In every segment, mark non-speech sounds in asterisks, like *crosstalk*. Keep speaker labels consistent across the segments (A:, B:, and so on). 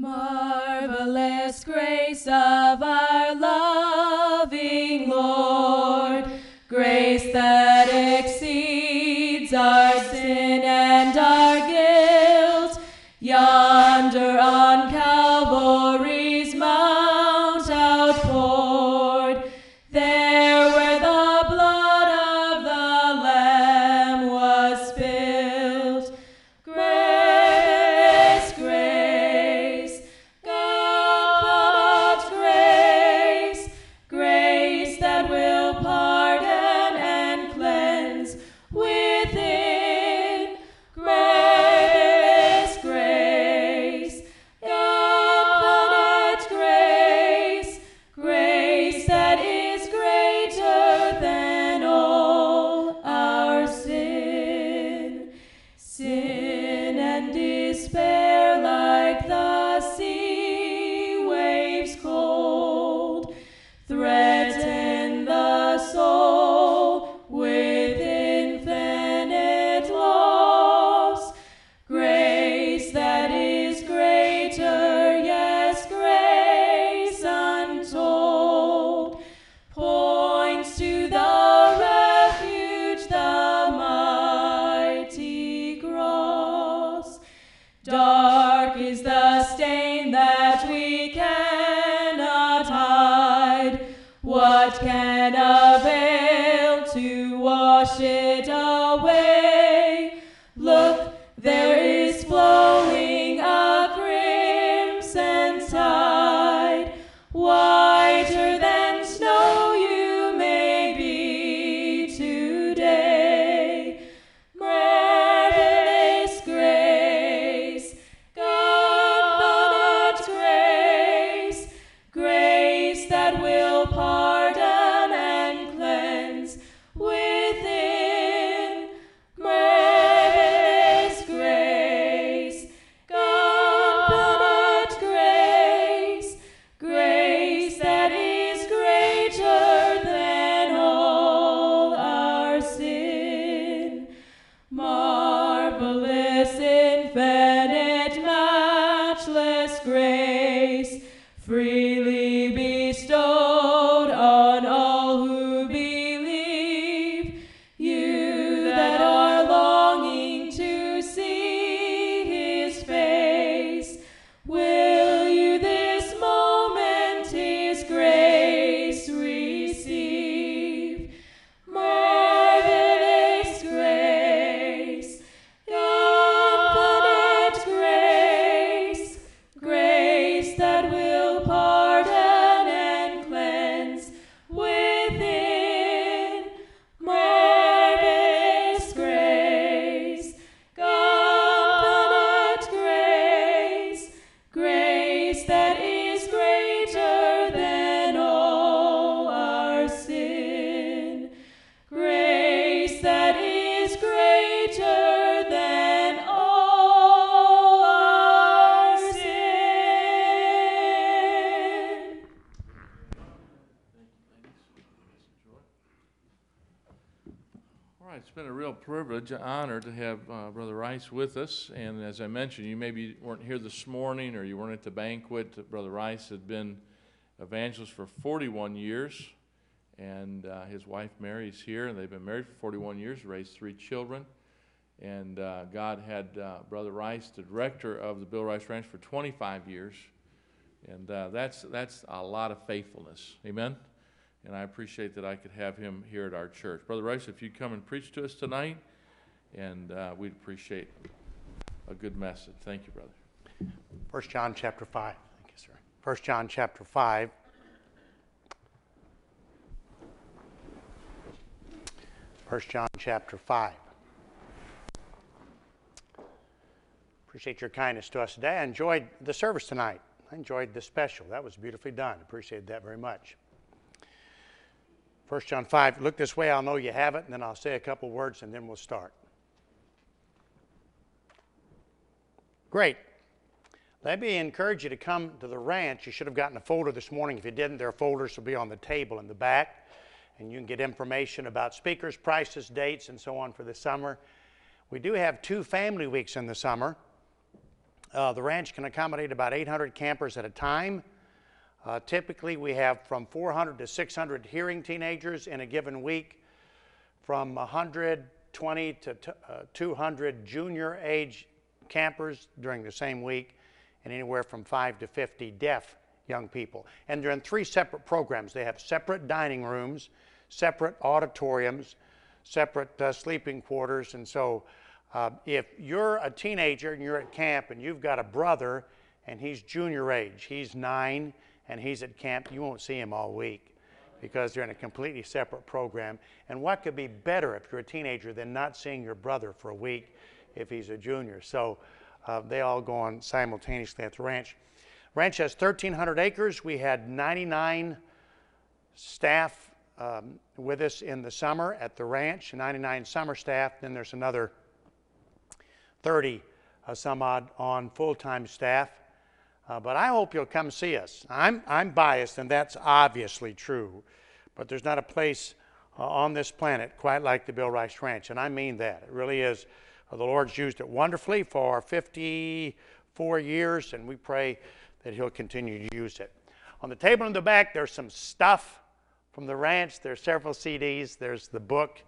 A: Marvelous grace of our loving Lord, What
B: Rice with us. And as I mentioned, you maybe weren't here this morning or you weren't at the banquet. Brother Rice had been evangelist for 41 years, and uh, his wife Mary is here, and they've been married for 41 years, raised three children. And uh, God had uh, Brother Rice, the director of the Bill Rice Ranch, for 25 years. And uh, that's, that's a lot of faithfulness. Amen? And I appreciate that I could have him here at our church. Brother Rice, if you'd come and preach to us tonight, and uh, we'd appreciate a good message. Thank you, brother.
C: First John chapter 5. Thank you, sir. First John chapter 5. First John chapter 5. Appreciate your kindness to us today. I enjoyed the service tonight. I enjoyed the special. That was beautifully done. Appreciate that very much. First John 5. Look this way, I'll know you have it, and then I'll say a couple words and then we'll start. Great. Let me encourage you to come to the ranch. You should have gotten a folder this morning. If you didn't, their folders will be on the table in the back, and you can get information about speakers, prices, dates, and so on for the summer. We do have two family weeks in the summer. Uh, the ranch can accommodate about 800 campers at a time. Uh, typically, we have from 400 to 600 hearing teenagers in a given week, from 120 to uh, 200 junior age campers during the same week, and anywhere from 5 to 50 deaf young people. And they're in three separate programs. They have separate dining rooms, separate auditoriums, separate uh, sleeping quarters, and so uh, if you're a teenager and you're at camp and you've got a brother and he's junior age, he's nine and he's at camp, you won't see him all week because they're in a completely separate program. And what could be better if you're a teenager than not seeing your brother for a week if he's a junior? So uh, they all go on simultaneously at the ranch. Ranch has 1,300 acres. We had 99 staff um, with us in the summer at the ranch, 99 summer staff. Then there's another 30 uh, some odd on full time staff. Uh, but I hope you'll come see us. I'm, I'm biased, and that's obviously true. But there's not a place uh, on this planet quite like the Bill Rice Ranch, and I mean that. It really is. Uh, the Lord's used it wonderfully for 54 years, and we pray that He'll continue to use it. On the table in the back, there's some stuff from the ranch. There's several CDs. There's the book.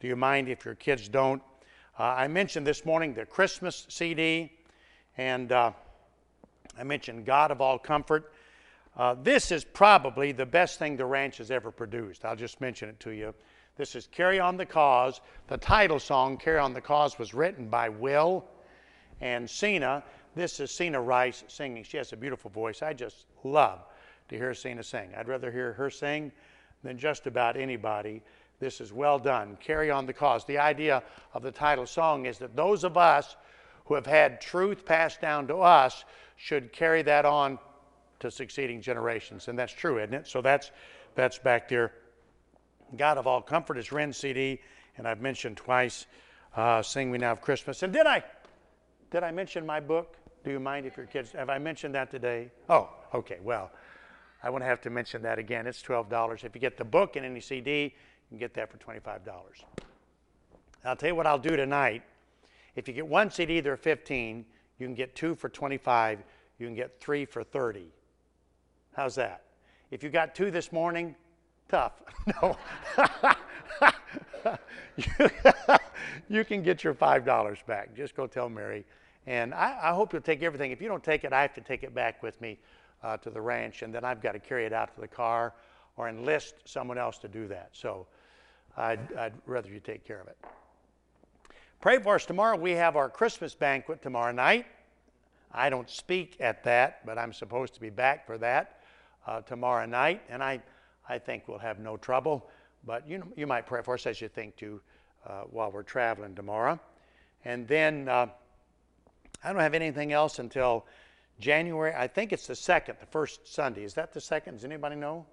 C: Do you mind if your kids don't? Uh, I mentioned this morning the Christmas CD, and uh, I mentioned God of All Comfort. Uh, this is probably the best thing the ranch has ever produced. I'll just mention it to you. This is Carry On the Cause. The title song, Carry On the Cause, was written by Will and Cena. This is Cena Rice singing. She has a beautiful voice. I just love to hear Cena sing. I'd rather hear her sing than just about anybody. This is well done. Carry on the cause. The idea of the title song is that those of us who have had truth passed down to us should carry that on to succeeding generations. And that's true, isn't it? So that's, that's back there. God of All Comfort is Ren CD, and I've mentioned twice uh, Sing We Now of Christmas. And did I, did I mention my book? Do you mind if your kids, have I mentioned that today? Oh, okay, well, I won't have to mention that again. It's $12. If you get the book and any CD, you can get that for $25. I'll tell you what I'll do tonight. If you get one CD, they're 15. You can get two for 25. You can get three for 30. How's that? If you got two this morning, tough. *laughs* No. *laughs* you, can get your $5 back. Just go tell Mary. And I, I, hope you'll take everything. If you don't take it, I have to take it back with me uh, to the ranch, and then I've got to carry it out to the car or enlist someone else to do that. So I'd, I'd rather you take care of it. Pray for us tomorrow. We have our Christmas banquet tomorrow night. I don't speak at that, but I'm supposed to be back for that uh, tomorrow night, and I, I think we'll have no trouble. But you, you might pray for us as you think to uh, while we're traveling tomorrow. And then uh, I don't have anything else until January. I think it's the second, the first Sunday. Is that the second? Does anybody know?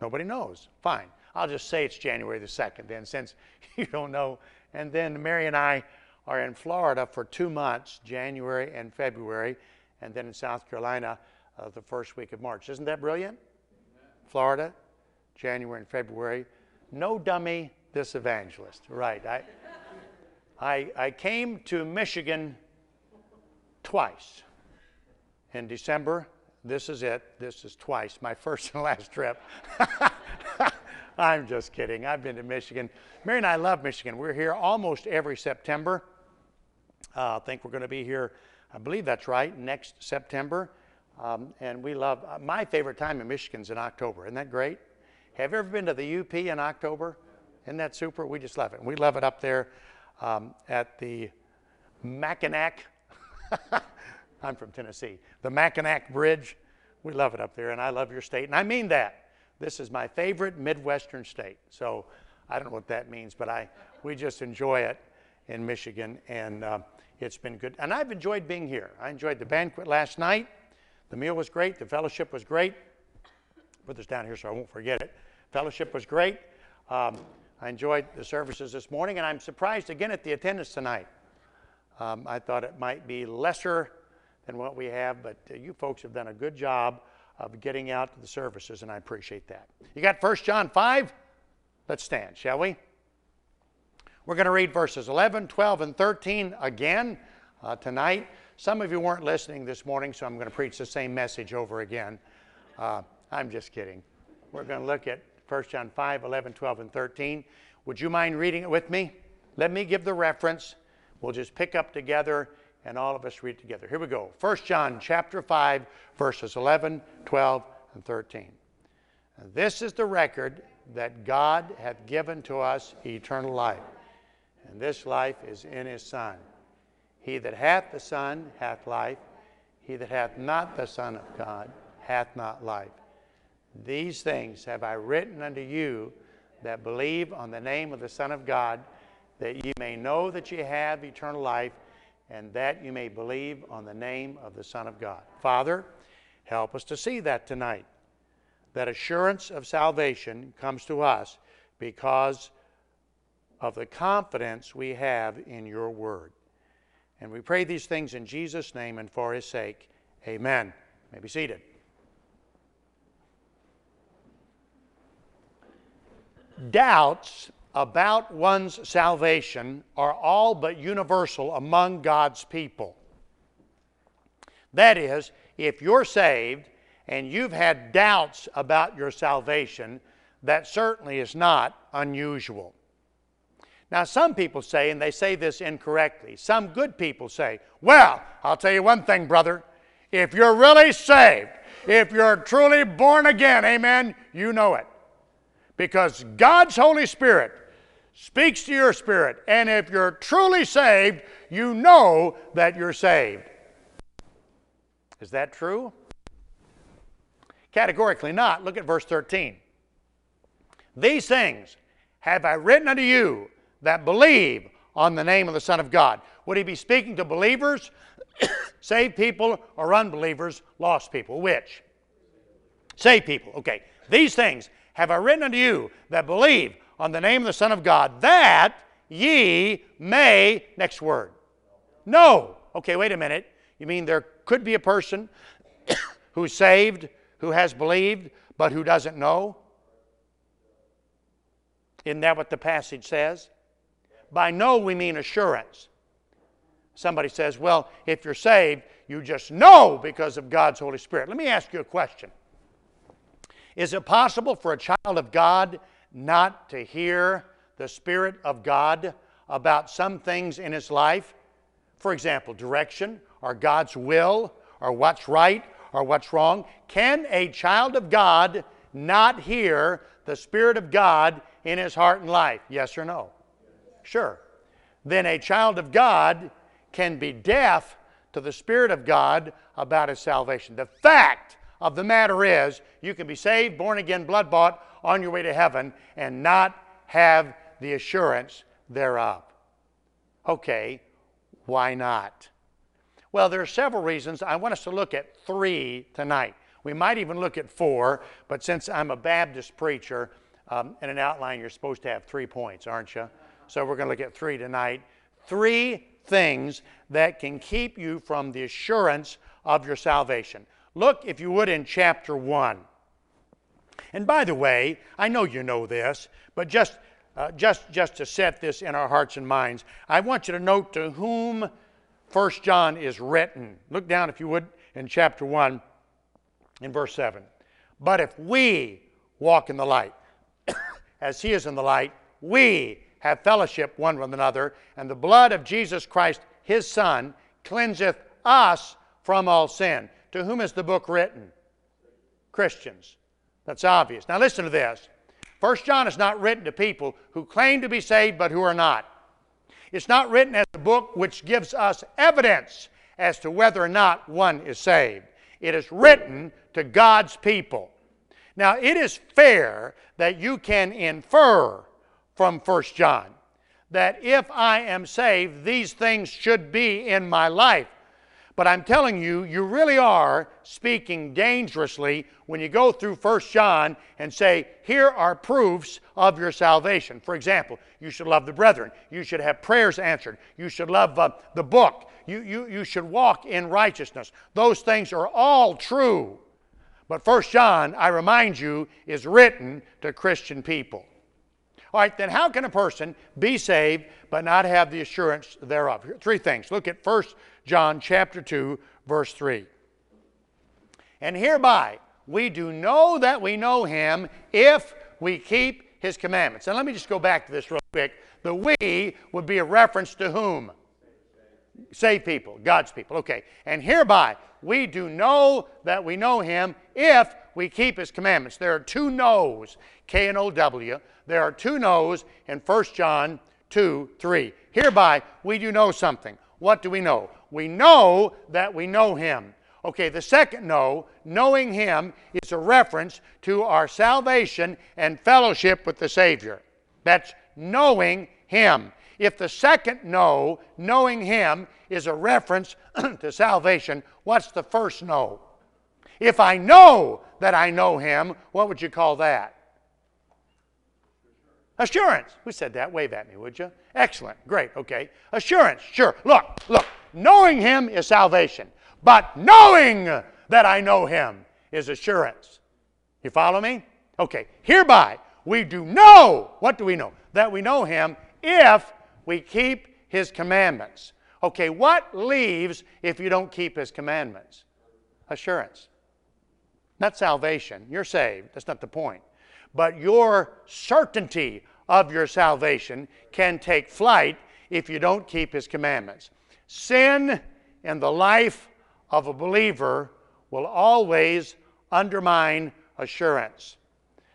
C: Nobody knows. Fine. I'll just say it's January the 2nd then, since *laughs* you don't know. And then Mary and I are in Florida for two months, January and February, and then in South Carolina uh, the first week of March. Isn't that brilliant? Florida, January and February. No dummy, this evangelist. Right. I, I, I came to Michigan twice in December this is it. This is twice, my first and last trip. *laughs* I'm just kidding. I've been to Michigan. Mary and I love Michigan. We're here almost every September. Uh, I think we're going to be here, I believe that's right, next September. Um, and we love, uh, my favorite time in Michigan is in October. Isn't that great? Have you ever been to the UP in October? Isn't that super? We just love it. We love it up there um, at the Mackinac. *laughs* I'm from Tennessee. The Mackinac Bridge, we love it up there, and I love your state, and I mean that. This is my favorite Midwestern state. So I don't know what that means, but I, we just enjoy it in Michigan, and uh, it's been good. And I've enjoyed being here. I enjoyed the banquet last night. The meal was great. The fellowship was great. Put this down here so I won't forget it. Fellowship was great. Um, I enjoyed the services this morning, and I'm surprised again at the attendance tonight. Um, I thought it might be lesser than what we have, but uh, you folks have done a good job of getting out to the services, and I appreciate that. You got 1 John 5? Let's stand, shall we? We're going to read verses 11, 12, and 13 again uh, tonight. Some of you weren't listening this morning, so I'm going to preach the same message over again. Uh, I'm just kidding. We're going to look at 1 John 5, 11, 12, and 13. Would you mind reading it with me? Let me give the reference. We'll just pick up together and all of us read together. Here we go. 1 John chapter 5, verses 11, 12, and 13. This is the record that God hath given to us eternal life, and this life is in his Son. He that hath the Son hath life, he that hath not the Son of God hath not life. These things have I written unto you that believe on the name of the Son of God, that ye may know that ye have eternal life, and that you may believe on the name of the Son of God. Father, help us to see that tonight. That assurance of salvation comes to us because of the confidence we have in your word. And we pray these things in Jesus' name and for his sake. Amen. You may be seated. Doubts about one's salvation are all but universal among God's people. That is, if you're saved and you've had doubts about your salvation, that certainly is not unusual. Now, some people say, and they say this incorrectly, some good people say, Well, I'll tell you one thing, brother. If you're really saved, if you're truly born again, amen, you know it. Because God's Holy Spirit speaks to your spirit. And if you're truly saved, you know that you're saved. Is that true? Categorically not. Look at verse 13. These things have I written unto you that believe on the name of the Son of God. Would he be speaking to believers, *coughs* saved people, or unbelievers, lost people? Which? Saved people. Okay. These things have I written unto you that believe on the name of the Son of God, that ye may, next word. No. Okay, wait a minute. You mean there could be a person *coughs* who's saved, who has believed, but who doesn't know? Isn't that what the passage says? By know, we mean assurance. Somebody says, well, if you're saved, you just know because of God's Holy Spirit. Let me ask you a question Is it possible for a child of God not to hear the Spirit of God about some things in his life. For example, direction or God's will or what's right or what's wrong. Can a child of God not hear the Spirit of God in his heart and life? Yes or no? Sure. Then a child of God can be deaf to the Spirit of God about his salvation. The fact of the matter is, you can be saved, born again, blood bought, on your way to heaven and not have the assurance thereof. Okay, why not? Well, there are several reasons. I want us to look at three tonight. We might even look at four, but since I'm a Baptist preacher, um, in an outline, you're supposed to have three points, aren't you? So we're going to look at three tonight. Three things that can keep you from the assurance of your salvation. Look, if you would, in chapter 1. And by the way, I know you know this, but just, uh, just, just to set this in our hearts and minds, I want you to note to whom First John is written. Look down, if you would, in chapter 1, in verse 7. But if we walk in the light, *coughs* as he is in the light, we have fellowship one with another, and the blood of Jesus Christ, his Son, cleanseth us from all sin. To whom is the book written? Christians. That's obvious. Now listen to this. First John is not written to people who claim to be saved but who are not. It's not written as a book which gives us evidence as to whether or not one is saved. It is written to God's people. Now, it is fair that you can infer from First John that if I am saved, these things should be in my life. But I'm telling you, you really are speaking dangerously when you go through 1 John and say, here are proofs of your salvation. For example, you should love the brethren. You should have prayers answered. You should love uh, the book. You, you, you should walk in righteousness. Those things are all true. But 1 John, I remind you, is written to Christian people. All right, then how can a person be saved but not have the assurance thereof? Three things. Look at 1 John chapter 2, verse 3. And hereby we do know that we know him if we keep his commandments. And let me just go back to this real quick. The we would be a reference to whom? Save people, God's people. Okay. And hereby we do know that we know him if we keep his commandments. There are two no's, K and O W. There are two no's in 1 John 2 3. Hereby we do know something. What do we know? We know that we know him. Okay, the second know, knowing him, is a reference to our salvation and fellowship with the Savior. That's knowing him. If the second know, knowing him, is a reference *clears throat* to salvation, what's the first know? If I know that I know him, what would you call that? Assurance. Who said that? Wave at me, would you? Excellent. Great. Okay. Assurance. Sure. Look, look. Knowing him is salvation, but knowing that I know him is assurance. You follow me? Okay. Hereby we do know. What do we know? That we know him if we keep his commandments. Okay, what leaves if you don't keep his commandments? Assurance. Not salvation. You're saved. That's not the point. But your certainty of your salvation can take flight if you don't keep his commandments. Sin in the life of a believer will always undermine assurance.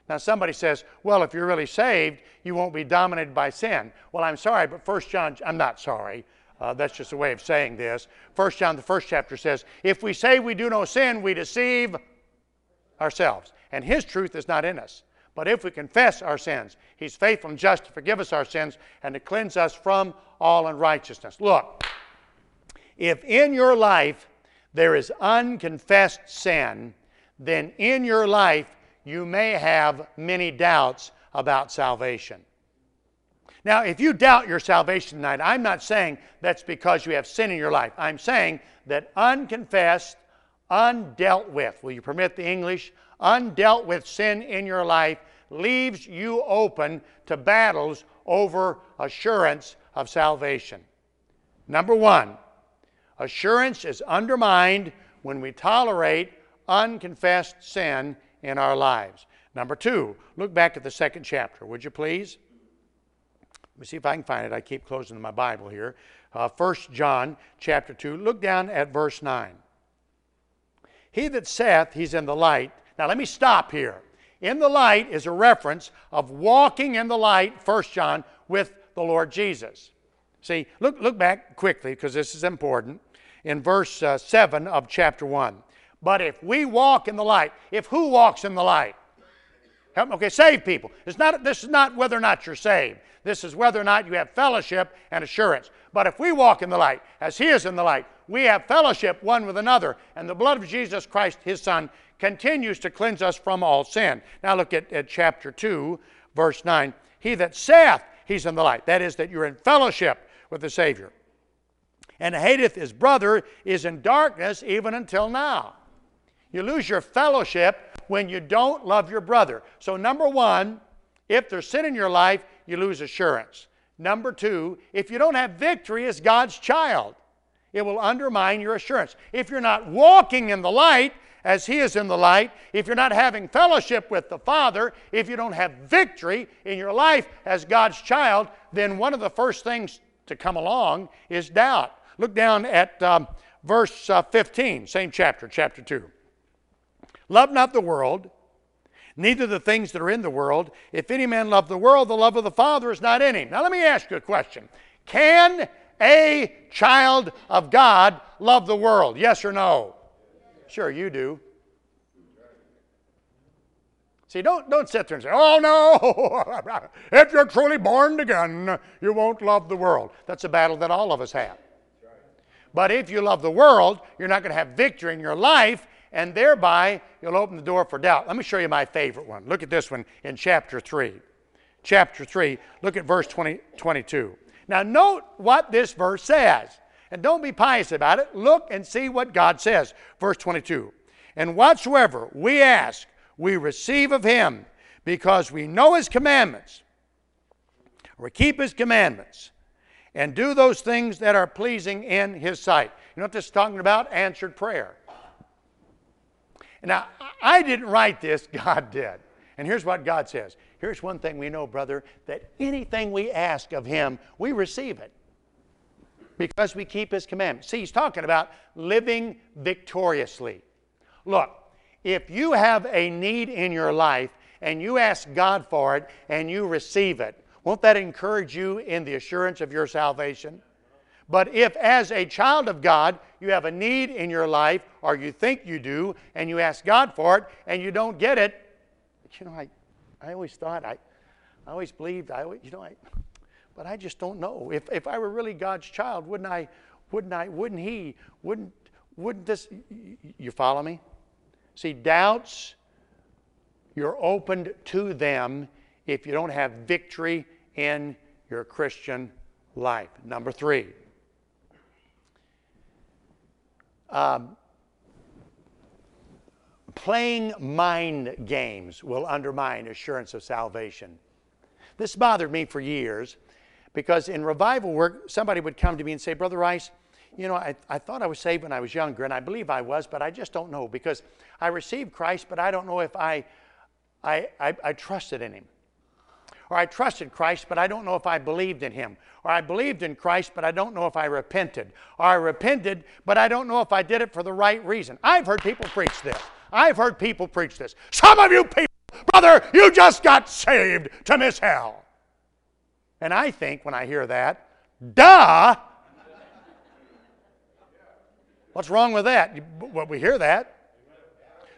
C: Now, somebody says, well, if you're really saved, you won't be dominated by sin. Well, I'm sorry, but First John, I'm not sorry. Uh, that's just a way of saying this. First John, the first chapter says, if we say we do no sin, we deceive ourselves, and his truth is not in us. But if we confess our sins, he's faithful and just to forgive us our sins and to cleanse us from all unrighteousness. Look, if in your life there is unconfessed sin, then in your life you may have many doubts about salvation. Now, if you doubt your salvation tonight, I'm not saying that's because you have sin in your life. I'm saying that unconfessed, undealt with, will you permit the English? Undealt with sin in your life leaves you open to battles over assurance of salvation. Number one, assurance is undermined when we tolerate unconfessed sin in our lives. Number two, look back at the second chapter, would you please? Let me see if I can find it. I keep closing my Bible here. Uh, 1 John chapter 2. Look down at verse 9. He that saith he's in the light. Now let me stop here. In the light is a reference of walking in the light, 1 John, with the Lord Jesus. See, look, look back quickly because this is important. In verse uh, 7 of chapter 1. But if we walk in the light, if who walks in the light? Help. Okay, save people. It's not, this is not whether or not you're saved. This is whether or not you have fellowship and assurance. But if we walk in the light, as He is in the light, we have fellowship one with another. And the blood of Jesus Christ, His Son, continues to cleanse us from all sin. Now look at, at chapter 2, verse 9. He that saith he's in the light, that is, that you're in fellowship with the Savior, and hateth his brother is in darkness even until now. You lose your fellowship when you don't love your brother. So, number one, if there's sin in your life, you lose assurance. Number two, if you don't have victory as God's child, it will undermine your assurance. If you're not walking in the light as He is in the light, if you're not having fellowship with the Father, if you don't have victory in your life as God's child, then one of the first things to come along is doubt. Look down at um, verse uh, 15, same chapter, chapter 2. Love not the world, neither the things that are in the world. If any man love the world, the love of the Father is not in him. Now, let me ask you a question Can a child of God love the world? Yes or no? Sure, you do. See, don't, don't sit there and say, oh no, *laughs* if you're truly born again, you won't love the world. That's a battle that all of us have. But if you love the world, you're not going to have victory in your life and thereby you'll open the door for doubt. Let me show you my favorite one. Look at this one in chapter 3. Chapter 3, look at verse 20, 22. Now, note what this verse says. And don't be pious about it. Look and see what God says. Verse 22. And whatsoever we ask, we receive of him, because we know his commandments. or keep his commandments, and do those things that are pleasing in his sight. You know what this is talking about? Answered prayer. Now, I didn't write this, *laughs* God did. And here's what God says. Here's one thing we know, brother, that anything we ask of him, we receive it because we keep his commandments. See, he's talking about living victoriously. Look, if you have a need in your life and you ask God for it and you receive it, won't that encourage you in the assurance of your salvation? But if, as a child of God, you have a need in your life, or you think you do, and you ask God for it, and you don't get it, you know, I, I always thought, I, I always believed, I always, you know, I, but I just don't know. If, if I were really God's child, wouldn't I, wouldn't I, wouldn't He, wouldn't, wouldn't this, you follow me? See, doubts, you're opened to them if you don't have victory in your Christian life. Number three, um, playing mind games will undermine assurance of salvation. This bothered me for years because in revival work, somebody would come to me and say, Brother Rice, you know, I, I thought I was saved when I was younger, and I believe I was, but I just don't know because I received Christ, but I don't know if I, I, I, I trusted in Him. Or I trusted Christ, but I don't know if I believed in Him. Or I believed in Christ, but I don't know if I repented. Or I repented, but I don't know if I did it for the right reason. I've heard people preach this. I've heard people preach this. Some of you people, brother, you just got saved to miss hell. And I think when I hear that, duh. What's wrong with that? Well, we hear that.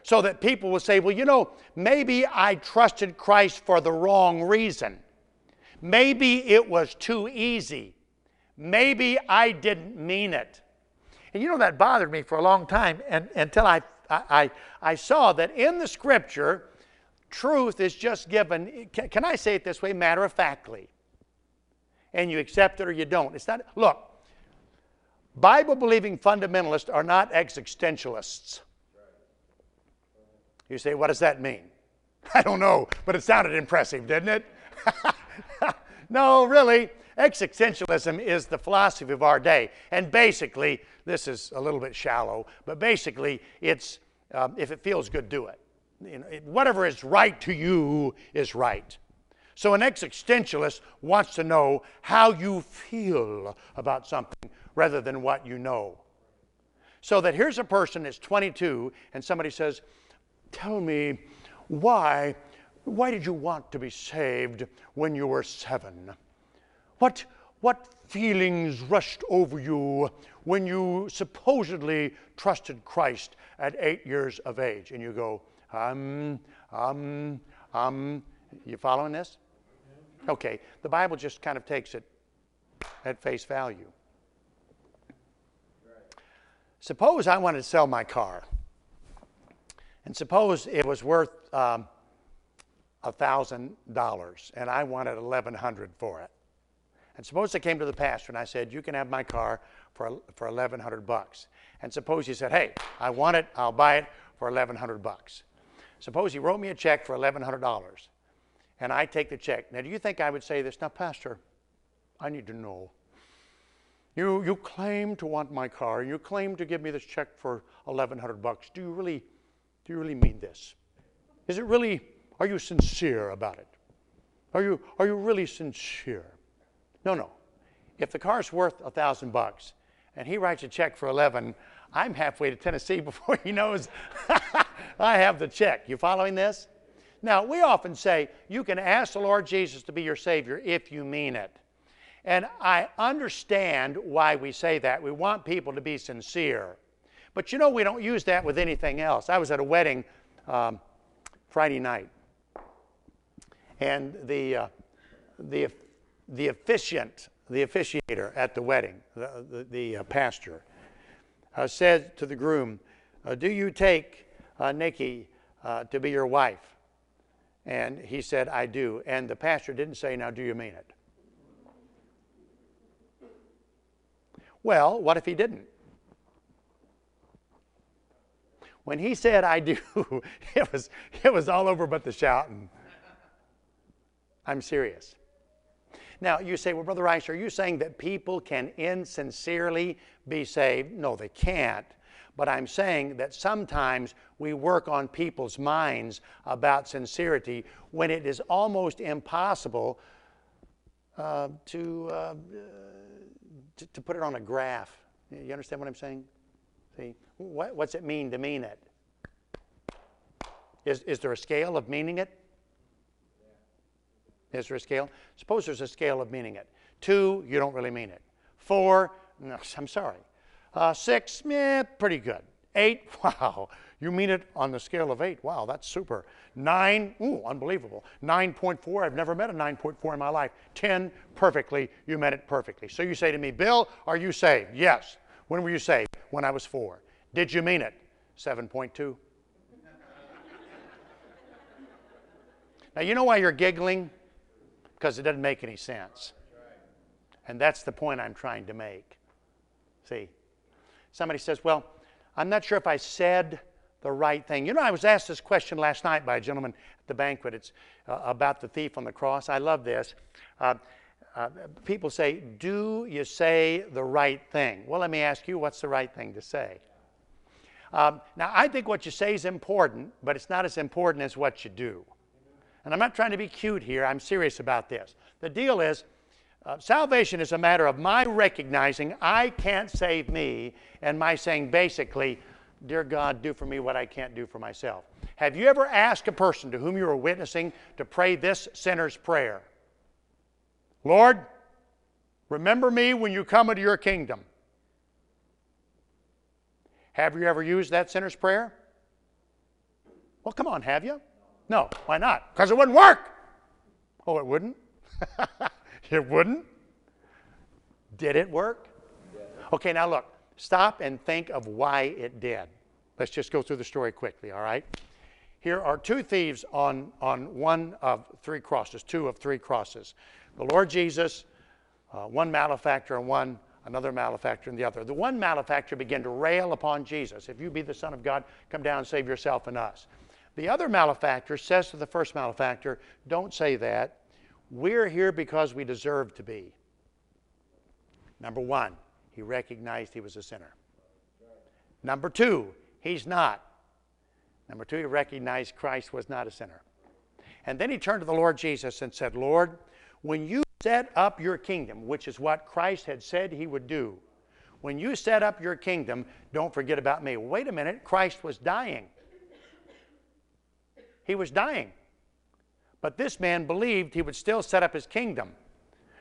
C: So that people will say, well, you know, maybe I trusted Christ for the wrong reason. Maybe it was too easy. Maybe I didn't mean it. And you know, that bothered me for a long time and, until I, I, I saw that in the scripture, truth is just given, can, can I say it this way, matter of factly and you accept it or you don't. It's not, look, Bible believing fundamentalists are not existentialists. You say, what does that mean? *laughs* I don't know, but it sounded impressive, didn't it? *laughs* no, really. Existentialism is the philosophy of our day. And basically, this is a little bit shallow, but basically, it's um, if it feels good, do it. You know, whatever is right to you is right. So an existentialist wants to know how you feel about something rather than what you know. So that here's a person that's 22 and somebody says, Tell me why, why did you want to be saved when you were seven? What, what feelings rushed over you when you supposedly trusted Christ at eight years of age? And you go, um, um, um, you following this? Okay, the Bible just kind of takes it at face value. Suppose I wanted to sell my car, and suppose it was worth um, $1,000 and I wanted 1100 for it. And suppose I came to the pastor and I said, You can have my car for, for 1100 bucks. And suppose he said, Hey, I want it, I'll buy it for 1100 bucks. Suppose he wrote me a check for $1,100 and I take the check. Now, do you think I would say this? Now, Pastor, I need to know. You, you claim to want my car, and you claim to give me this check for 1100 bucks. Do you really, do you really mean this? Is it really, are you sincere about it? Are you, are you really sincere? No, no. If the car's worth a thousand bucks and he writes a check for 11, I'm halfway to Tennessee *laughs* before he knows *laughs* I have the check. You following this? Now, we often say you can ask the Lord Jesus to be your Savior if you mean it. And I understand why we say that. We want people to be sincere. But you know, we don't use that with anything else. I was at a wedding um, Friday night, and the, uh, the, the officiant, the officiator at the wedding, the, the, the uh, pastor, uh, said to the groom, uh, Do you take uh, Nikki uh, to be your wife? And he said, I do. And the pastor didn't say, Now, do you mean it? Well, what if he didn't? When he said, I do, *laughs* it was, it was all over but the shouting. I'm serious. Now, you say, well, Brother Rice, are you saying that people can insincerely be saved? No, they can't. But I'm saying that sometimes we work on people's minds about sincerity when it is almost impossible uh, to, uh, to, to put it on a graph. You understand what I'm saying? See, what, what's it mean to mean it? Is, is there a scale of meaning it? Is there a scale? Suppose there's a scale of meaning it. Two, you don't really mean it. Four, no, *laughs* I'm sorry. Uh, six, meh, pretty good. Eight, *laughs* wow, you mean it on the scale of eight. Wow, that's super. Nine, ooh, unbelievable. 9.4, I've never met a 9.4 in my life. 10, perfectly, you meant it perfectly. So you say to me, Bill, are you saved? Yes. When were you saved? When I was four. Did you mean it? 7.2. *laughs* now, you know why you're giggling? Because it doesn't make any sense. And that's the point I'm trying to make. See? Somebody says, Well, I'm not sure if I said the right thing. You know, I was asked this question last night by a gentleman at the banquet. It's uh, about the thief on the cross. I love this. Uh, uh, people say, Do you say the right thing? Well, let me ask you, what's the right thing to say? Um, now, I think what you say is important, but it's not as important as what you do. And I'm not trying to be cute here, I'm serious about this. The deal is, uh, salvation is a matter of my recognizing I can't save me and my saying basically, Dear God, do for me what I can't do for myself. Have you ever asked a person to whom you were witnessing to pray this sinner's prayer? Lord, remember me when you come into your kingdom. Have you ever used that sinner's prayer? Well, come on, have you? No. Why not? Because it wouldn't work. Oh, it wouldn't? *laughs* it wouldn't? Did it work? Okay, now look, stop and think of why it did. Let's just go through the story quickly, all right? Here are two thieves on, on one of three crosses, two of three crosses. The Lord Jesus, uh, one malefactor and one another malefactor and the other. The one malefactor began to rail upon Jesus. If you be the Son of God, come down and save yourself and us. The other malefactor says to the first malefactor, Don't say that. We're here because we deserve to be. Number one, he recognized he was a sinner. Number two, he's not. Number two, he recognized Christ was not a sinner. And then he turned to the Lord Jesus and said, Lord, when you set up your kingdom, which is what Christ had said he would do, when you set up your kingdom, don't forget about me. Wait a minute, Christ was dying. He was dying. But this man believed he would still set up his kingdom,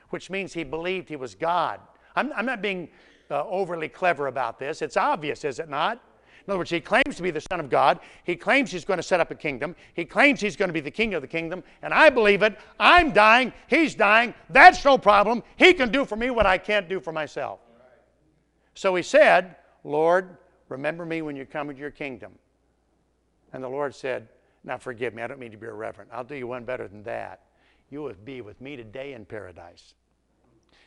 C: which means he believed he was God. I'm, I'm not being uh, overly clever about this. It's obvious, is it not? In other words, he claims to be the Son of God. He claims he's going to set up a kingdom. He claims he's going to be the king of the kingdom. And I believe it. I'm dying. He's dying. That's no problem. He can do for me what I can't do for myself. So he said, Lord, remember me when you come into your kingdom. And the Lord said, now, forgive me, I don't mean to be irreverent. I'll do you one better than that. You will be with me today in paradise.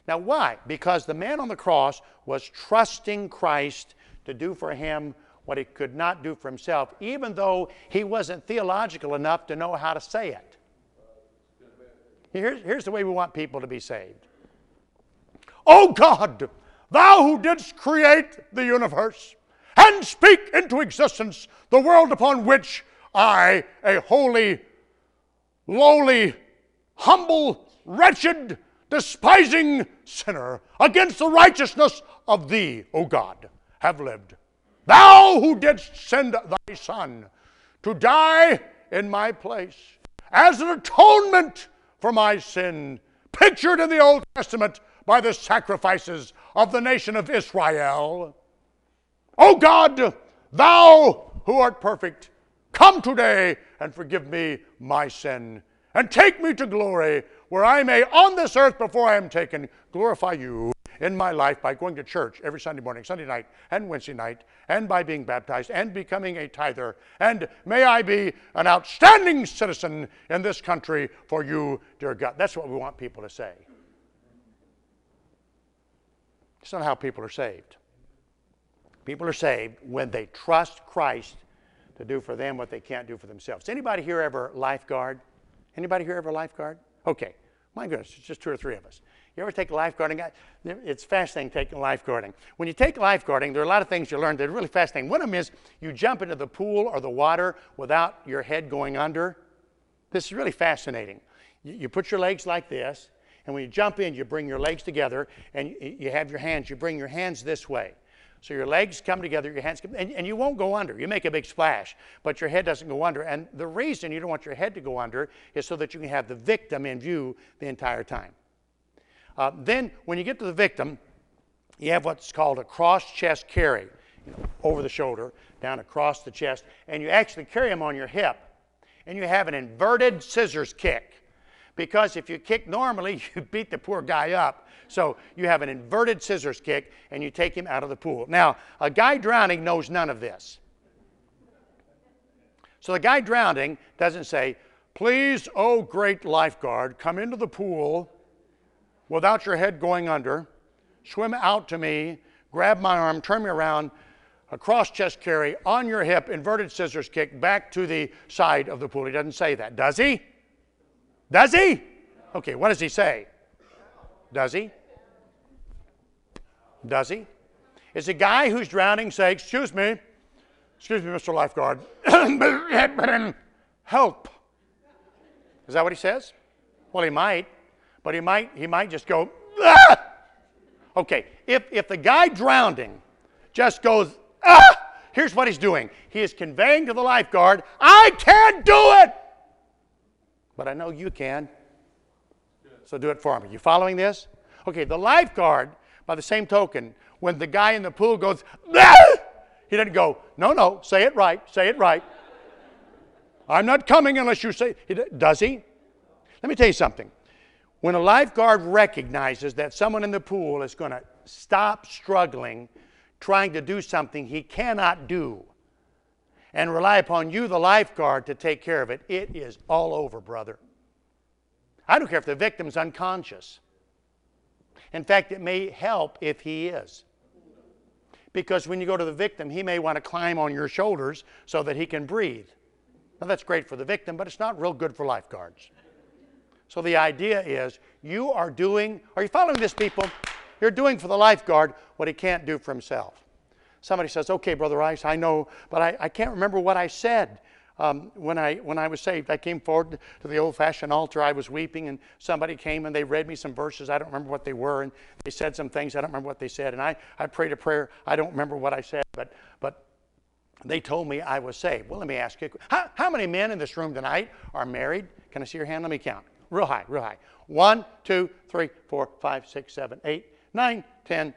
C: Now, why? Because the man on the cross was trusting Christ to do for him what he could not do for himself, even though he wasn't theological enough to know how to say it. Here's, here's the way we want people to be saved. Oh God, thou who didst create the universe and speak into existence the world upon which I, a holy, lowly, humble, wretched, despising sinner, against the righteousness of thee, O God, have lived. Thou who didst send thy Son to die in my place as an atonement for my sin, pictured in the Old Testament by the sacrifices of the nation of Israel. O God, thou who art perfect, Come today and forgive me my sin, and take me to glory, where I may, on this earth before I am taken, glorify you in my life by going to church every Sunday morning, Sunday night, and Wednesday night, and by being baptized and becoming a tither. And may I be an outstanding citizen in this country for you, dear God. That's what we want people to say. It's not how people are saved. People are saved when they trust Christ to do for them what they can't do for themselves. Anybody here ever lifeguard? Anybody here ever lifeguard? Okay. My goodness, it's just two or three of us. You ever take lifeguarding? It's fascinating taking lifeguarding. When you take lifeguarding, there are a lot of things you learn that are really fascinating. One of them is you jump into the pool or the water without your head going under. This is really fascinating. You, you put your legs like this, and when you jump in, you bring your legs together, and you, you have your hands, you bring your hands this way. So your legs come together, your hands come, and, and you won't go under. You make a big splash, but your head doesn't go under. And the reason you don't want your head to go under is so that you can have the victim in view the entire time. Uh, then, when you get to the victim, you have what's called a cross chest carry, you know, over the shoulder, down across the chest, and you actually carry them on your hip. And you have an inverted scissors kick. Because if you kick normally, *laughs* you beat the poor guy up. So you have an inverted scissors kick, and you take him out of the pool. Now, a guy drowning knows none of this. So the guy drowning doesn't say, Please, oh great lifeguard, come into the pool without your head going under, swim out to me, grab my arm, turn me around, a cross chest carry on your hip, inverted scissors kick back to the side of the pool. He doesn't say that, does he? Does he? Okay, what does he say? Does he? Does he? Is a guy who's drowning say, Excuse me, excuse me, Mr. Lifeguard, *coughs* help? Is that what he says? Well, he might but he might, he might just go, ah! *coughs* Okay, if, if the guy drowning just goes, ah! *coughs* here's what he's doing. He is conveying to the lifeguard, I can't do it, but I know you can. So do it for me. You following this? Okay, the lifeguard, by the same token, when the guy in the pool goes, ah! he doesn't go, no, no, say it right, say it right. I'm not coming unless you say, does he? Let me tell you something. When a lifeguard recognizes that someone in the pool is going to stop struggling trying to do something he cannot do and rely upon you, the lifeguard, to take care of it, it is all over, brother. I don't care if the victim's unconscious. In fact, it may help if he is. Because when you go to the victim, he may want to climb on your shoulders so that he can breathe. Now, that's great for the victim, but it's not real good for lifeguards. So the idea is you are doing, are you following this, people? You're doing for the lifeguard what he can't do for himself. Somebody says, okay, Brother Rice, I know, but I, I can't remember what I said. Um, when, I, when I was saved, I came forward to the old fashioned altar. I was weeping, and somebody came and they read me some verses. I don't remember what they were, and they said some things. I don't remember what they said. And I, I prayed a prayer. I don't remember what I said, but, but they told me I was saved. Well, let me ask you how, how many men in this room tonight are married? Can I see your hand? Let me count. Real high, real high. 1, 2, 3, 4, 5, 6, 7, 8, 9, 10,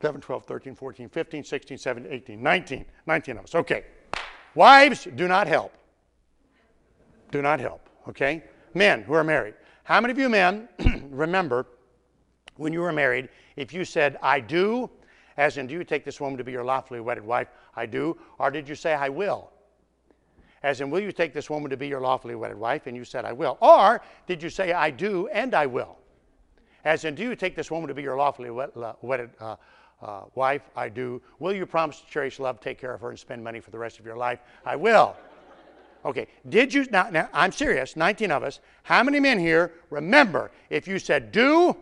C: 11, 12, 13, 14, 15, 16, 17, 18, 19. 19 of us. Okay. Wives, do not help. Do not help. Okay? Men who are married. How many of you men *clears throat* remember when you were married, if you said, I do, as in, do you take this woman to be your lawfully wedded wife? I do. Or did you say, I will? As in, will you take this woman to be your lawfully wedded wife? And you said, I will. Or did you say, I do and I will? As in, do you take this woman to be your lawfully wedded uh, uh, wife? I do. Will you promise to cherish love, take care of her, and spend money for the rest of your life? I will. Okay, did you, now, now I'm serious, 19 of us, how many men here remember if you said do,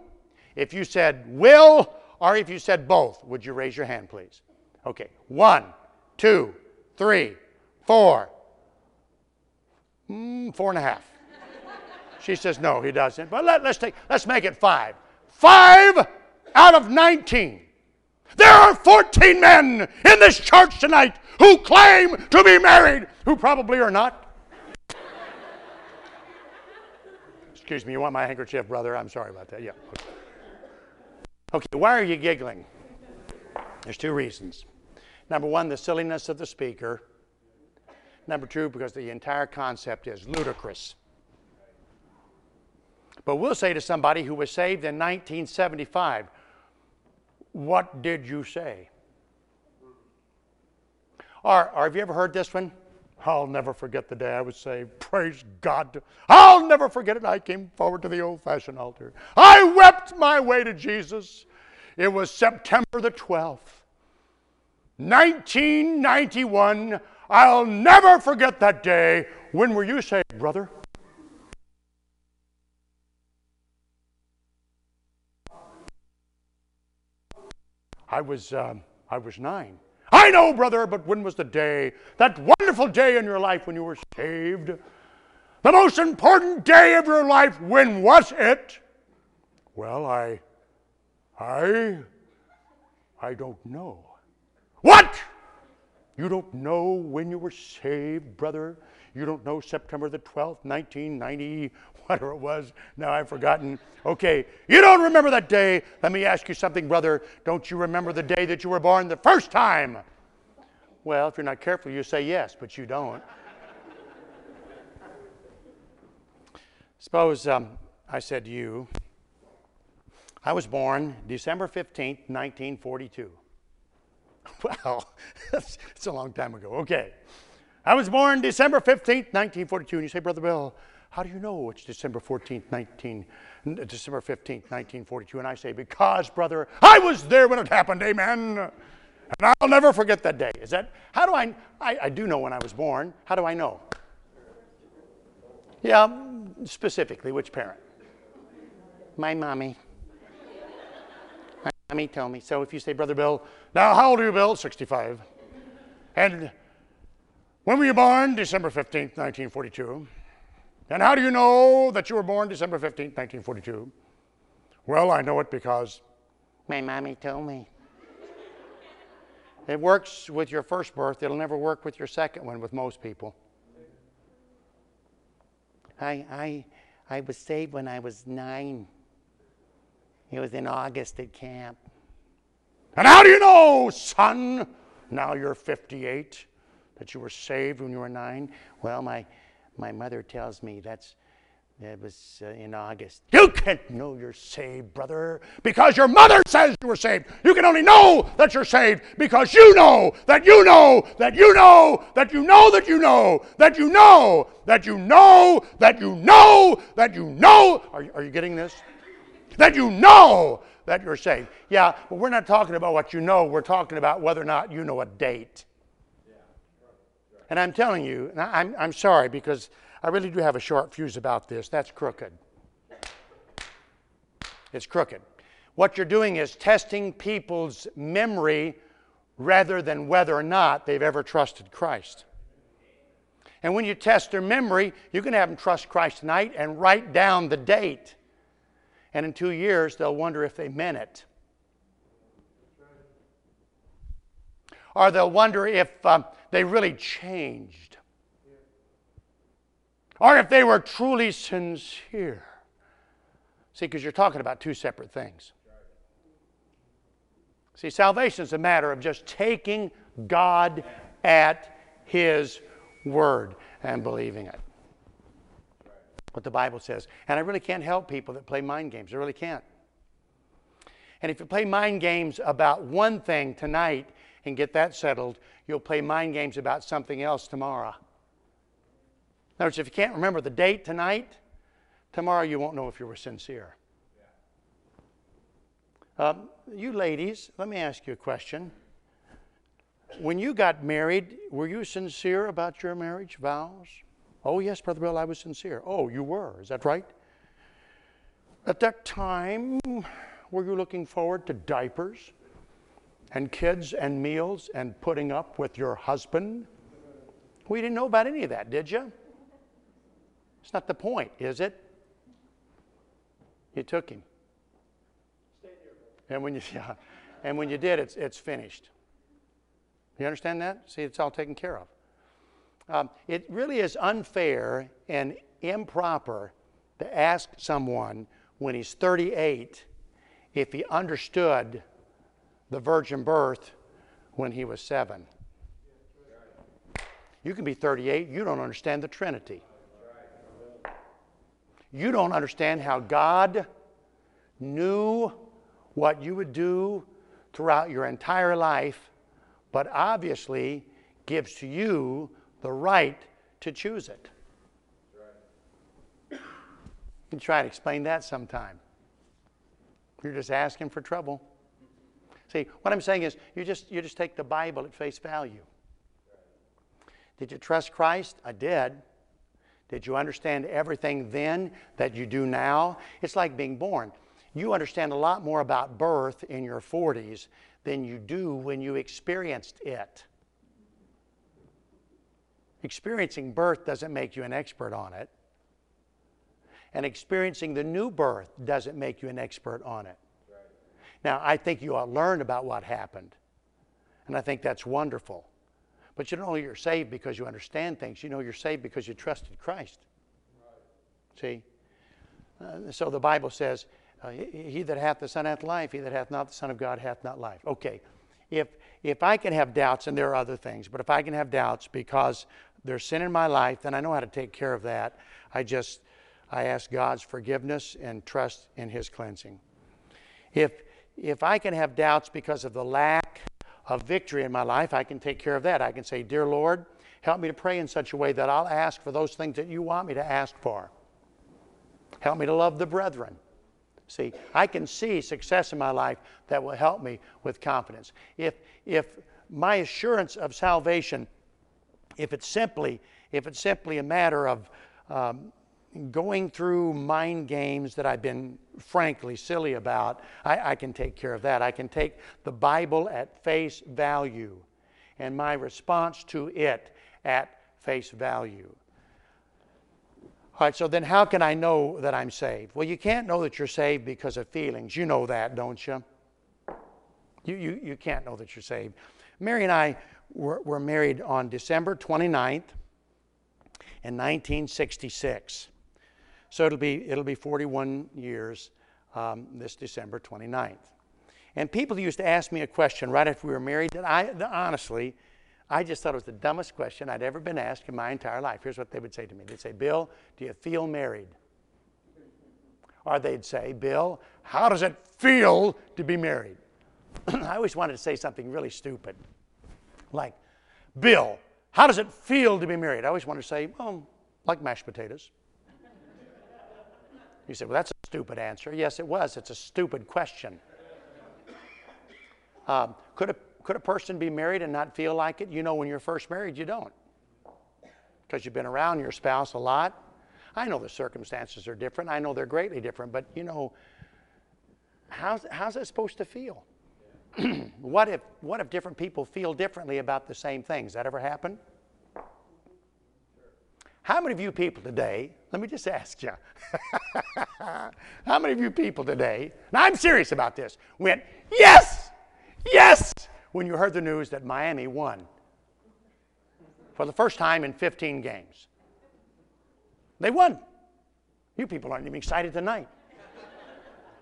C: if you said will, or if you said both? Would you raise your hand, please? Okay, one, two, three, four, Mm, four and a half. She says, no, he doesn't. But let, let's, take, let's make it five. Five out of 19. There are 14 men in this church tonight who claim to be married, who probably are not. Excuse me, you want my handkerchief, brother? I'm sorry about that. Yeah. Okay. okay, why are you giggling? There's two reasons. Number one, the silliness of the speaker. Number two, because the entire concept is ludicrous. But we'll say to somebody who was saved in 1975, What did you say? Or, or have you ever heard this one? I'll never forget the day I was saved. Praise God. I'll never forget it. I came forward to the old fashioned altar. I wept my way to Jesus. It was September the 12th, 1991. I'll never forget that day. When were you saved, brother? I was, um, I was nine. I know, brother, but when was the day, that wonderful day in your life when you were saved? The most important day of your life, when was it? Well, I, I, I don't know. What? You don't know when you were saved, brother? You don't know September the 12th, 1990, *laughs* whatever it was. Now I've forgotten. Okay, you don't remember that day. Let me ask you something, brother. Don't you remember the day that you were born the first time? Well, if you're not careful, you say yes, but you don't. Suppose um, I said to you, I was born December 15th, 1942. *laughs* Well, that's a long time ago. Okay. I was born December 15th, 1942. And you say, Brother Bill, how do you know it's December 14th, 19, December 15th, 1942? And I say, because, brother, I was there when it happened. Amen. And I'll never forget that day. Is that, how do I, I, I do know when I was born. How do I know? Yeah, specifically, which parent? My mommy. My mommy told me. So if you say, Brother Bill, now how old are you, Bill? 65. And when were you born? December 15th, 1942. And how do you know that you were born December 15th, 1942? Well, I know it because my mommy told me. It works with your first birth, it'll never work with your second one with most people. I, I, I was saved when I was nine. It was in August at camp. And how do you know, son, now you're 58, that you were saved when you were nine? Well, my, my mother tells me that's it was uh, in August. You can't know you're saved, brother, because your mother says you were saved. You can only know that you're saved because you know that you know that you know that you know that you know that you know that you know that you know that you know. Are, are you getting this? That you know that you're saved. Yeah, but we're not talking about what you know. We're talking about whether or not you know a date. And I'm telling you, and I'm, I'm sorry because I really do have a short fuse about this. That's crooked. It's crooked. What you're doing is testing people's memory rather than whether or not they've ever trusted Christ. And when you test their memory, you can have them trust Christ tonight and write down the date. And in two years, they'll wonder if they meant it. Or they'll wonder if um, they really changed or if they were truly sincere. See, because you're talking about two separate things. See, salvation is a matter of just taking God at His word and believing it. What the Bible says. And I really can't help people that play mind games. I really can't. And if you play mind games about one thing tonight and get that settled, you'll play mind games about something else tomorrow. In other words, if you can't remember the date tonight, tomorrow you won't know if you were sincere. Um, you ladies, let me ask you a question. When you got married, were you sincere about your marriage vows? Oh, yes, Brother Bill, I was sincere. Oh, you were, is that right? At that time, were you looking forward to diapers and kids and meals and putting up with your husband? We didn't know about any of that, did you? It's not the point, is it? You took him. And when you, *laughs* yeah, and when you did, it's, it's finished. You understand that? See, it's all taken care of. Um, it really is unfair and improper to ask someone when he's 38 if he understood the virgin birth when he was seven. You can be 38, you don't understand the Trinity. You don't understand how God knew what you would do throughout your entire life, but obviously gives to you the right to choose it. You can try to explain that sometime. You're just asking for trouble. See, what I'm saying is you just you just take the Bible at face value. Did you trust Christ? I did. Did you understand everything then that you do now? It's like being born. You understand a lot more about birth in your 40s than you do when you experienced it. Experiencing birth doesn't make you an expert on it. And experiencing the new birth doesn't make you an expert on it. Now, I think you ought to learn about what happened. And I think that's wonderful. But you don't know you're saved because you understand things. You know you're saved because you trusted Christ. See? Uh, so the Bible says, uh, He that hath the Son hath life, he that hath not the Son of God hath not life. Okay. If, if I can have doubts, and there are other things, but if I can have doubts because there's sin in my life, then I know how to take care of that. I just, I ask God's forgiveness and trust in His cleansing. If, if I can have doubts because of the lack of victory in my life, I can take care of that. I can say, Dear Lord, help me to pray in such a way that I'll ask for those things that you want me to ask for. Help me to love the brethren. See, I can see success in my life that will help me with confidence. If, if my assurance of salvation, if it's simply, if it's simply a matter of um, going through mind games that I've been frankly silly about, I, I, can take care of that. I can take the Bible at face value and my response to it at face value. All right, so then how can I know that I'm saved? Well, you can't know that you're saved because of feelings. You know that, don't you? You, you, you can't know that you're saved. Mary and I were, were married on December 29th in 1966. So it'll be, it'll be 41 years um, this December 29th. And people used to ask me a question right after we were married that I, honestly, I just thought it was the dumbest question I'd ever been asked in my entire life. Here's what they would say to me They'd say, Bill, do you feel married? Or they'd say, Bill, how does it feel to be married? *clears throat* I always wanted to say something really stupid. Like, Bill, how does it feel to be married? I always wanted to say, well, like mashed potatoes. You say, well, that's a stupid answer. Yes, it was. It's a stupid question. *coughs* Um, could a could a person be married and not feel like it? You know, when you're first married, you don't. Because you've been around your spouse a lot. I know the circumstances are different. I know they're greatly different. But, you know, how's, how's it supposed to feel? *clears throat* what, if, what if different people feel differently about the same things? That ever happen? How many of you people today, let me just ask you, *laughs* how many of you people today, now I'm serious about this, went, yes, yes, when you heard the news that Miami won for the first time in 15 games. They won. You people aren't even excited tonight.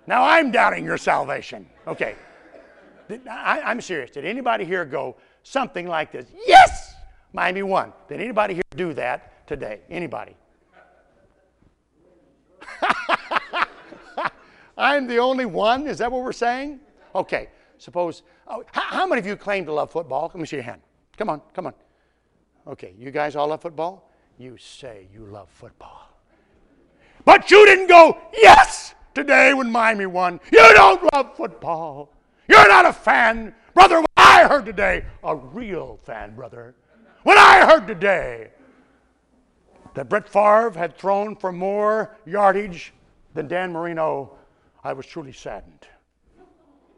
C: Now I'm doubting your salvation. Okay. I, am serious. Did anybody here go something like this? Yes! Miami won. Did anybody here do that today? Anybody? *laughs* I'm the only one? Is that what we're saying? Okay. Suppose, oh, how, how many of you claim to love football? Let me see your hand. Come on, come on. Okay, you guys all love football? You say you love football. But you didn't go, yes, today when Miami won. You don't love football. You're not a fan. Brother, when I heard today, a real fan, brother, when I heard today that Brett Favre had thrown for more yardage than Dan Marino, I was truly saddened.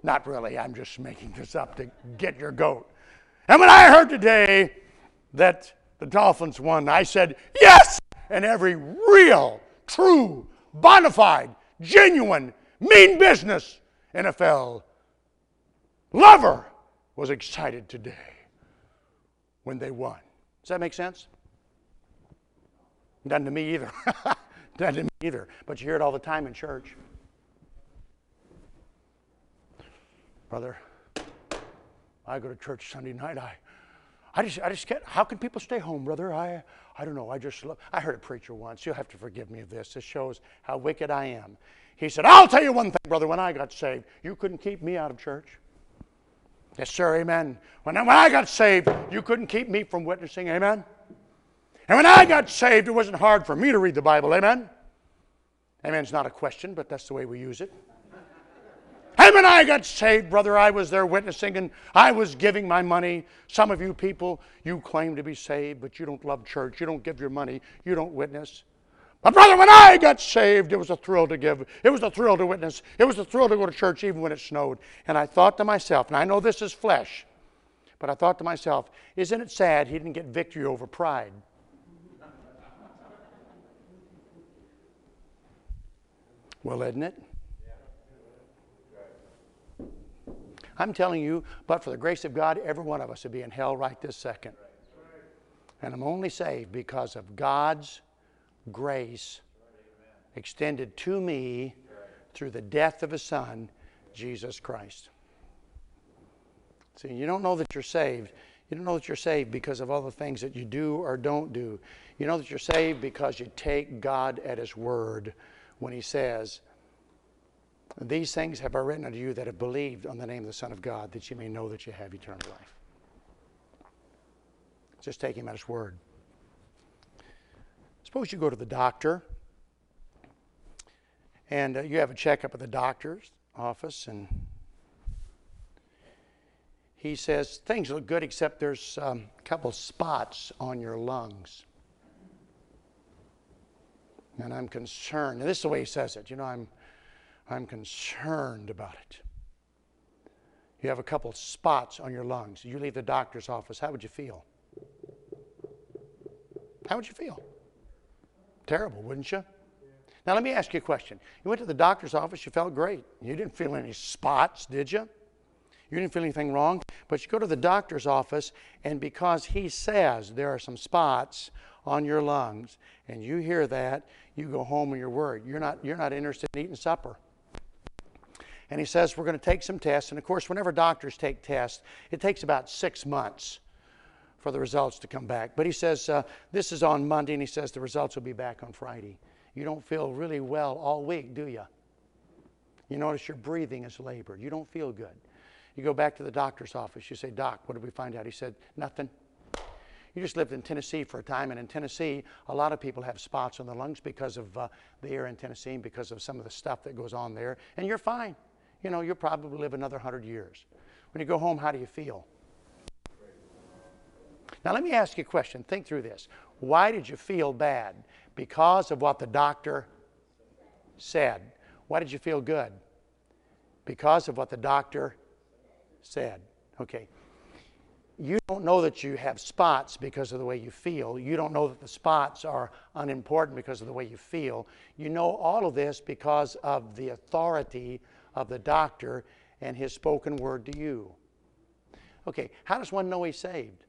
C: Not really, I'm just making this up to get your goat. And when I heard today that the Dolphins won, I said, yes! And every real, true, bona fide, genuine, mean business NFL lover was excited today when they won. Does that make sense? Doesn't to me either. *laughs* Doesn't to me either. But you hear it all the time in church. brother. I go to church Sunday night. I, I just, I just can't. How can people stay home, brother? I, I don't know. I just love. I heard a preacher once. You'll have to forgive me of this. This shows how wicked I am. He said, "I'll tell you one thing, brother. When I got saved, you couldn't keep me out of church." Yes, sir. Amen. When I, when I got saved, you couldn't keep me from witnessing. Amen. And when I got saved, it wasn't hard for me to read the Bible. Amen. Amen's not a question, but that's the way we use it. Hey, when I got saved, brother, I was there witnessing and I was giving my money. Some of you people, you claim to be saved, but you don't love church. You don't give your money. You don't witness. My brother, when I got saved, it was a thrill to give. It was a thrill to witness. It was a thrill to go to church even when it snowed. And I thought to myself, and I know this is flesh, but I thought to myself, isn't it sad he didn't get victory over pride? Well, isn't it? I'm telling you, but for the grace of God, every one of us would be in hell right this second. And I'm only saved because of God's grace extended to me through the death of His Son, Jesus Christ. See, you don't know that you're saved. You don't know that you're saved because of all the things that you do or don't do. You know that you're saved because you take God at His word when He says, These things have I written unto you that have believed on the name of the Son of God, that you may know that you have eternal life. Just take Him at His word. Suppose you go to the doctor and uh, you have a checkup at the doctor's office, and he says, Things look good except there's um, a couple spots on your lungs. And I'm concerned. And this is the way he says it. You know, I'm, I'm concerned about it. You have a couple spots on your lungs. You leave the doctor's office. How would you feel? How would you feel? Terrible, wouldn't you? Now, let me ask you a question. You went to the doctor's office, you felt great. You didn't feel any spots, did you? You didn't feel anything wrong. But you go to the doctor's office, and because he says there are some spots on your lungs, and you hear that, you go home and you're worried. You're not, you're not interested in eating supper. And he says, We're going to take some tests. And of course, whenever doctors take tests, it takes about six months for the results to come back. But he says, uh, This is on Monday, and he says the results will be back on Friday. You don't feel really well all week, do you? You notice your breathing is labored. You don't feel good. You go back to the doctor's office. You say, Doc, what did we find out? He said, Nothing. You just lived in Tennessee for a time, and in Tennessee, a lot of people have spots on their lungs because of uh, the air in Tennessee and because of some of the stuff that goes on there, and you're fine. You know, you'll probably live another 100 years. When you go home, how do you feel? Now, let me ask you a question. Think through this. Why did you feel bad? Because of what the doctor said. Why did you feel good? Because of what the doctor said. Okay. You don't know that you have spots because of the way you feel. You don't know that the spots are unimportant because of the way you feel. You know all of this because of the authority of the doctor and his spoken word to you. Okay, how does one know he's saved?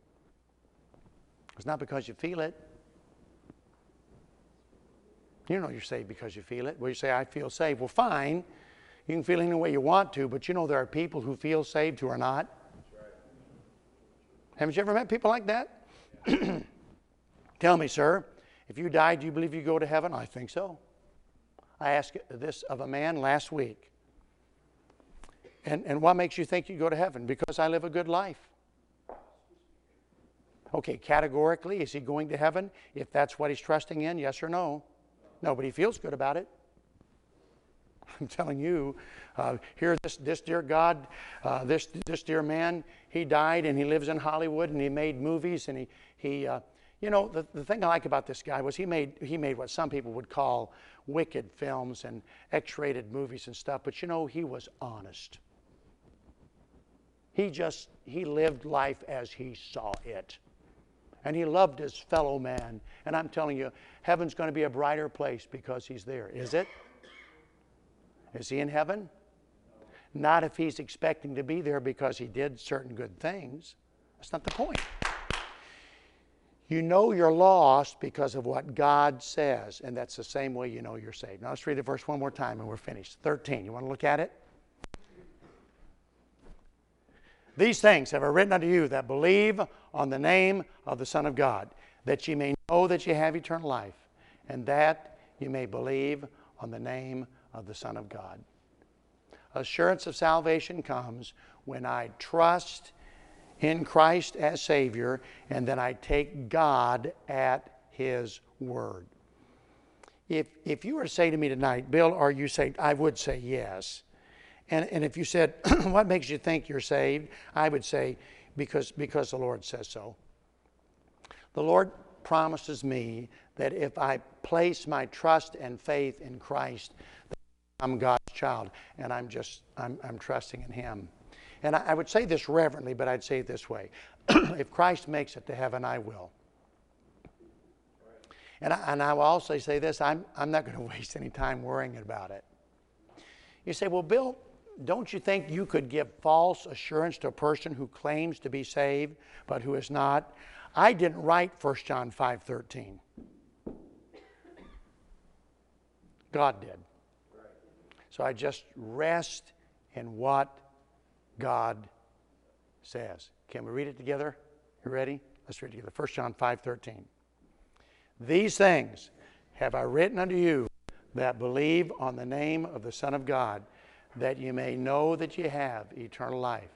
C: It's not because you feel it. You know you're saved because you feel it. Well, you say, I feel saved. Well, fine. You can feel any way you want to, but you know there are people who feel saved who are not. Haven't you ever met people like that? *clears throat* Tell me, sir, if you died, do you believe you go to heaven? I think so. I asked this of a man last week. And, and what makes you think you go to heaven? Because I live a good life. Okay, categorically, is he going to heaven if that's what he's trusting in? Yes or no? No, but he feels good about it. *laughs* I'm telling you, uh, here, this, this dear God, uh, this, this dear man, he died and he lives in Hollywood and he made movies and he, he uh, you know, the, the thing I like about this guy was he made, he made what some people would call wicked films and X rated movies and stuff, but you know, he was honest. He just, he lived life as he saw it and he loved his fellow man. And I'm telling you, heaven's going to be a brighter place because he's there. Is it? Is he in heaven? Not if he's expecting to be there because he did certain good things. That's not the point. You know you're lost because of what God says, and that's the same way you know you're saved. Now let's read the verse one more time and we're finished. 13. You want to look at it? These things have I written unto you that believe on the name of the Son of God, that ye may know that ye have eternal life, and that ye may believe on the name of the Son of God. Assurance of salvation comes when I trust in Christ as Savior, and then I take God at His word. If, if you were to say to me tonight, Bill, are you saved? I would say yes. And, and if you said, *clears throat* What makes you think you're saved? I would say, because, because the Lord says so. The Lord promises me that if I place my trust and faith in Christ, I'm God's child, and I'm just I'm, I'm trusting in Him. And I, I would say this reverently, but I'd say it this way: *clears throat* If Christ makes it to heaven, I will. And I, and I will also say this: I'm I'm not going *laughs* to waste any time worrying about it. You say, well, Bill, don't you think you could give false assurance to a person who claims to be saved but who is not? I didn't write 1 John 5:13. God did. So I just rest in what God says. Can we read it together? You ready? Let's read it together. 1 John 5:13. These things have I written unto you that believe on the name of the Son of God, that you may know that you have eternal life,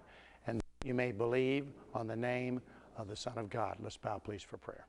C: and you may believe on the name of the Son of God. Let's bow, please, for prayer.